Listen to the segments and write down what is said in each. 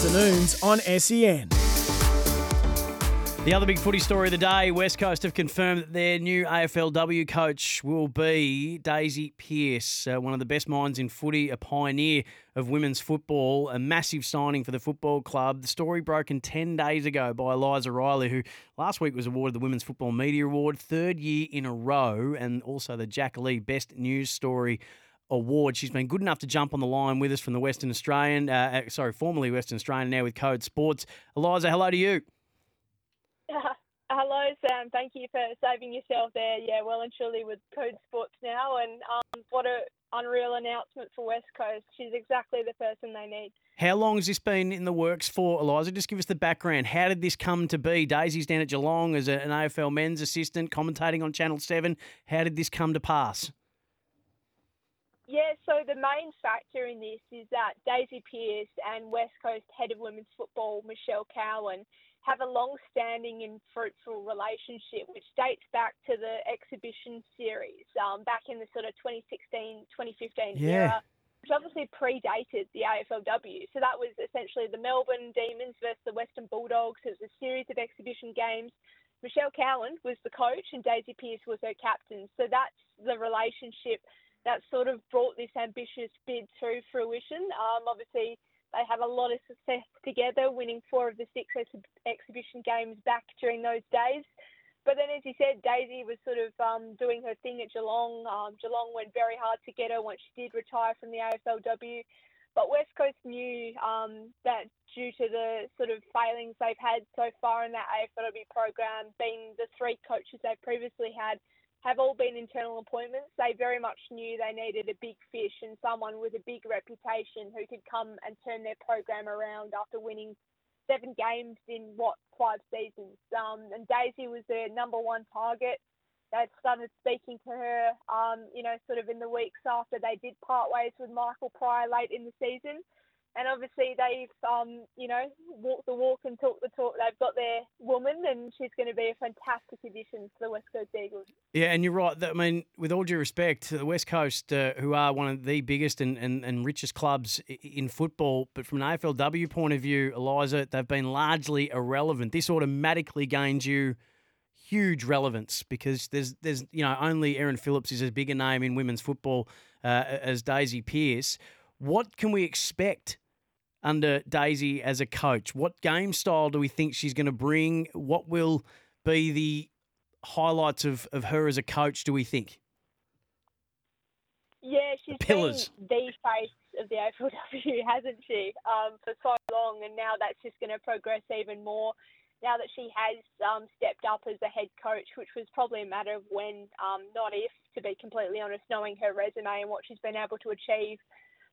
Afternoons on SEN. The other big footy story of the day West Coast have confirmed that their new AFLW coach will be Daisy Pearce, uh, one of the best minds in footy, a pioneer of women's football, a massive signing for the football club. The story broken 10 days ago by Eliza Riley, who last week was awarded the Women's Football Media Award, third year in a row, and also the Jack Lee Best News Story award. She's been good enough to jump on the line with us from the Western Australian, uh, uh, sorry, formerly Western Australian, now with Code Sports. Eliza, hello to you. Hello, Sam. Thank you for saving yourself there. Yeah, well and truly with Code Sports now, and um, what a unreal announcement for West Coast. She's exactly the person they need. How long has this been in the works for, Eliza? Just give us the background. How did this come to be? Daisy's down at Geelong as an AFL men's assistant, commentating on Channel 7. How did this come to pass? Yeah, so the main factor in this is that Daisy Pearce and West Coast head of women's football, Michelle Cowan, have a long standing and fruitful relationship which dates back to the exhibition series um, back in the sort of 2016 2015 Yeah. era, which obviously predated the AFLW. So that was essentially the Melbourne Demons versus the Western Bulldogs. It was a series of exhibition games. Michelle Cowan was the coach and Daisy Pearce was her captain. So that's the relationship that sort of brought this ambitious bid to fruition. Um, obviously, they had a lot of success together, winning four of the six ex- exhibition games back during those days. But then, as you said, Daisy was sort of um, doing her thing at Geelong. Um, Geelong went very hard to get her once she did retire from the AFLW. But West Coast knew um, that due to the sort of failings they've had so far in that AFLW program, being the three coaches they've previously had, have all been internal appointments. They very much knew they needed a big fish and someone with a big reputation who could come and turn their program around after winning seven games in what five seasons. Um, and Daisy was their number one target. They started speaking to her, um, you know, sort of in the weeks after they did part ways with Michael Prior late in the season. And obviously they've, um, you know, walked the walk and talked the talk. They've got their woman, and she's going to be a fantastic addition to the West Coast Eagles. Yeah, and you're right. I mean, with all due respect, the West Coast, uh, who are one of the biggest and, and, and richest clubs in football, but from an AFLW point of view, Eliza, they've been largely irrelevant. This automatically gains you huge relevance because there's there's you know only Erin Phillips is as big a name in women's football uh, as Daisy Pearce. What can we expect under Daisy as a coach? What game style do we think she's going to bring? What will be the highlights of, of her as a coach, do we think? Yeah, she's Pillars. been the face of the AFLW, hasn't she, um, for so long, and now that's just going to progress even more. Now that she has um, stepped up as a head coach, which was probably a matter of when, um, not if, to be completely honest, knowing her resume and what she's been able to achieve.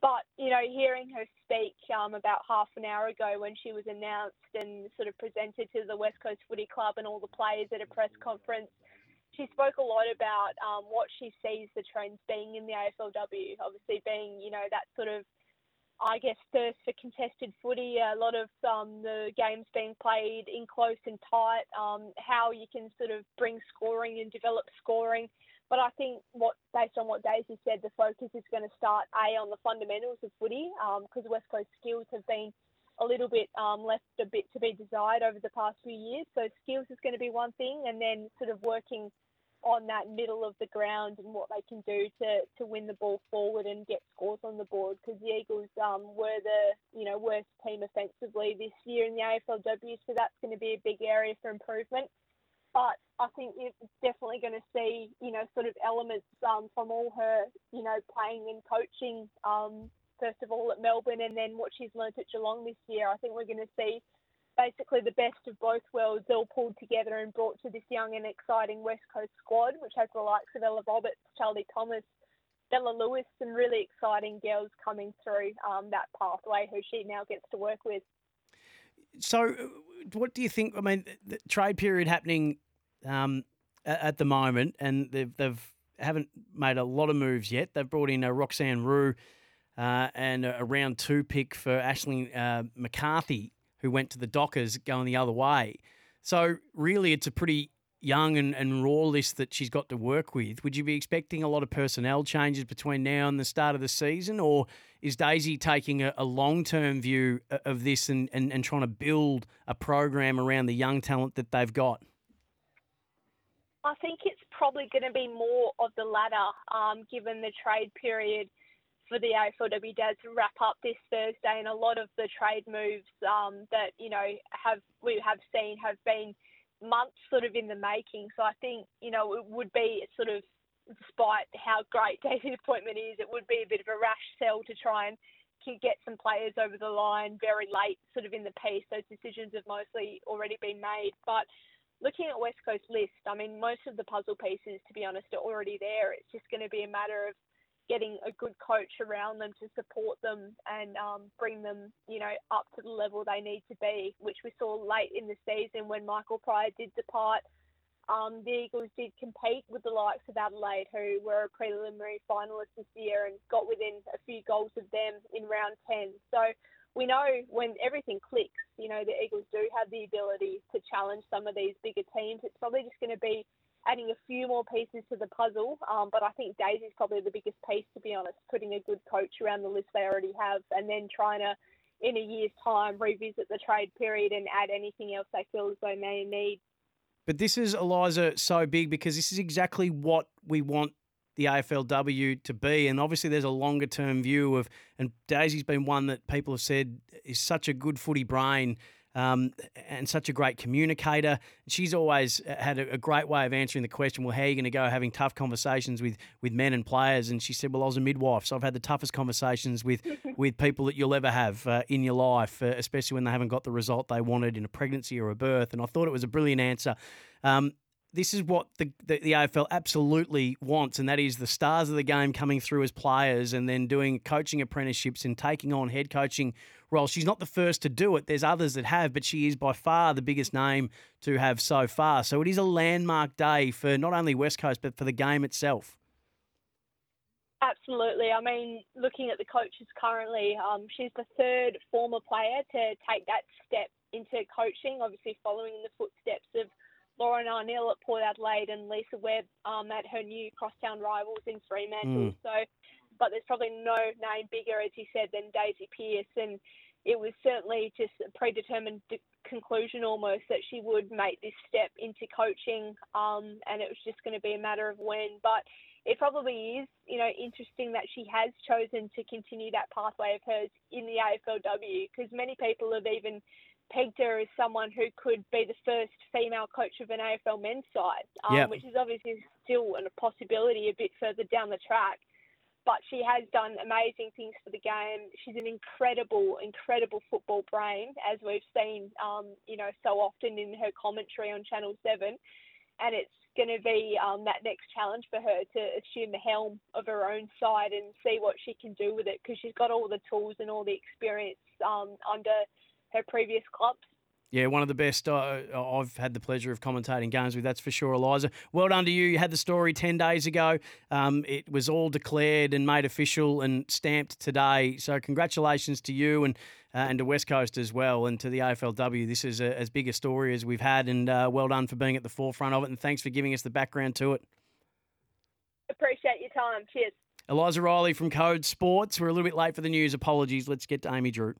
But you know, hearing her speak um, about half an hour ago when she was announced and sort of presented to the West Coast Footy Club and all the players at a press conference, she spoke a lot about um, what she sees the trends being in the AFLW. Obviously, being you know that sort of, I guess, thirst for contested footy. A lot of um, the games being played in close and tight. Um, how you can sort of bring scoring and develop scoring. But I think what, based on what Daisy said, the focus is going to start a on the fundamentals of footy because West Coast skills have been a little bit um, left a bit to be desired over the past few years. So skills is going to be one thing, and then sort of working on that middle of the ground and what they can do to, to win the ball forward and get scores on the board. Because the Eagles um, were the you know worst team offensively this year in the AFLW, so that's going to be a big area for improvement. But I think you're definitely going to see you know sort of elements um, from all her you know playing and coaching. Um, first of all at Melbourne, and then what she's learnt at Geelong this year. I think we're going to see basically the best of both worlds all pulled together and brought to this young and exciting West Coast squad, which has the likes of Ella Roberts, Charlie Thomas, Bella Lewis, some really exciting girls coming through um, that pathway who she now gets to work with. So, uh, what do you think? I mean, the trade period happening um, at the moment, and they've, they've haven't made a lot of moves yet. They've brought in a uh, Roxanne Roux uh, and a, round two pick for Aisling uh, McCarthy who went to the Dockers going the other way. So really, it's a pretty young and, and raw list that she's got to work with. Would you be expecting a lot of personnel changes between now and the start of the season, or is Daisy taking a, a long term view of this and, and, and trying to build a program around the young talent that they've got? I think it's probably going to be more of the latter, um, given the trade period for the AFLW Dads wrap up this Thursday, and a lot of the trade moves um, that you know have we have seen have been months sort of in the making. So I think you know it would be sort of, despite how great David's appointment is, it would be a bit of a rash sell to try and get some players over the line very late, sort of in the piece. Those decisions have mostly already been made, but looking at West Coast list, I mean, most of the puzzle pieces, to be honest, are already there. It's just going to be a matter of getting a good coach around them to support them and um, bring them, you know, up to the level they need to be, which we saw late in the season when Michael Prior did depart. Um, the Eagles did compete with the likes of Adelaide, who were a preliminary finalist this year and got within a few goals of them in round 10. So we know when everything clicks, you know, the Eagles do have the ability to challenge some of these bigger teams. It's probably just going to be adding a few more pieces to the puzzle. Um, but I think Daisy's probably the biggest piece, to be honest, putting a good coach around the list they already have and then trying to, in a year's time, revisit the trade period and add anything else they feel as they may need. But this is, Eliza, so big because this is exactly what we want the AFLW to be. And obviously, there's a longer term view of, and Daisy's been one that people have said is such a good footy brain um, and such a great communicator. She's always had a, a, great way of answering the question, well, how are you going to go having tough conversations with, with men and players? And she said, well, I was a midwife, so I've had the toughest conversations with, with people that you'll ever have uh, in your life, uh, especially when they haven't got the result they wanted in a pregnancy or a birth. And I thought it was a brilliant answer. Um, this is what the, the, the AFL absolutely wants, and that is the stars of the game coming through as players and then doing coaching apprenticeships and taking on head coaching roles. She's not the first to do it. There's others that have, but she is by far the biggest name to have so far. So it is a landmark day for not only West Coast, but for the game itself. Absolutely. I mean, looking at the coaches currently, um, she's the third former player to take that step into coaching, obviously following in the footsteps of Lauren Arnell at Port Adelaide and Lisa Webb um, at her new crosstown rivals in Fremantle. Mm. So but there's probably no name bigger, as you said, than Daisy Pearce. And it was certainly just a predetermined conclusion almost that she would make this step into coaching, um, and it was just going to be a matter of when. But it probably is, you know, interesting that she has chosen to continue that pathway of hers in the AFLW because many people have even pegged her as someone who could be the first female coach of an AFL men's side, um, yep. which is obviously still a possibility a bit further down the track but she has done amazing things for the game. She's an incredible, incredible football brain, as we've seen, um, you know, so often in her commentary on Channel Seven, and it's going to be um, that next challenge for her to assume the helm of her own side and see what she can do with it because she's got all the tools and all the experience um, under her previous clubs. Yeah, one of the best uh, I've had the pleasure of commentating games with, that's for sure, Eliza. Well done to you. You had the story 10 days ago. Um, it was all declared and made official and stamped today. So, congratulations to you and uh, and to West Coast as well and to the AFLW. This is a, as big a story as we've had, and uh, well done for being at the forefront of it. And thanks for giving us the background to it. Appreciate your time. Cheers. Eliza Riley from Code Sports. We're a little bit late for the news. Apologies. Let's get to Amy Drew.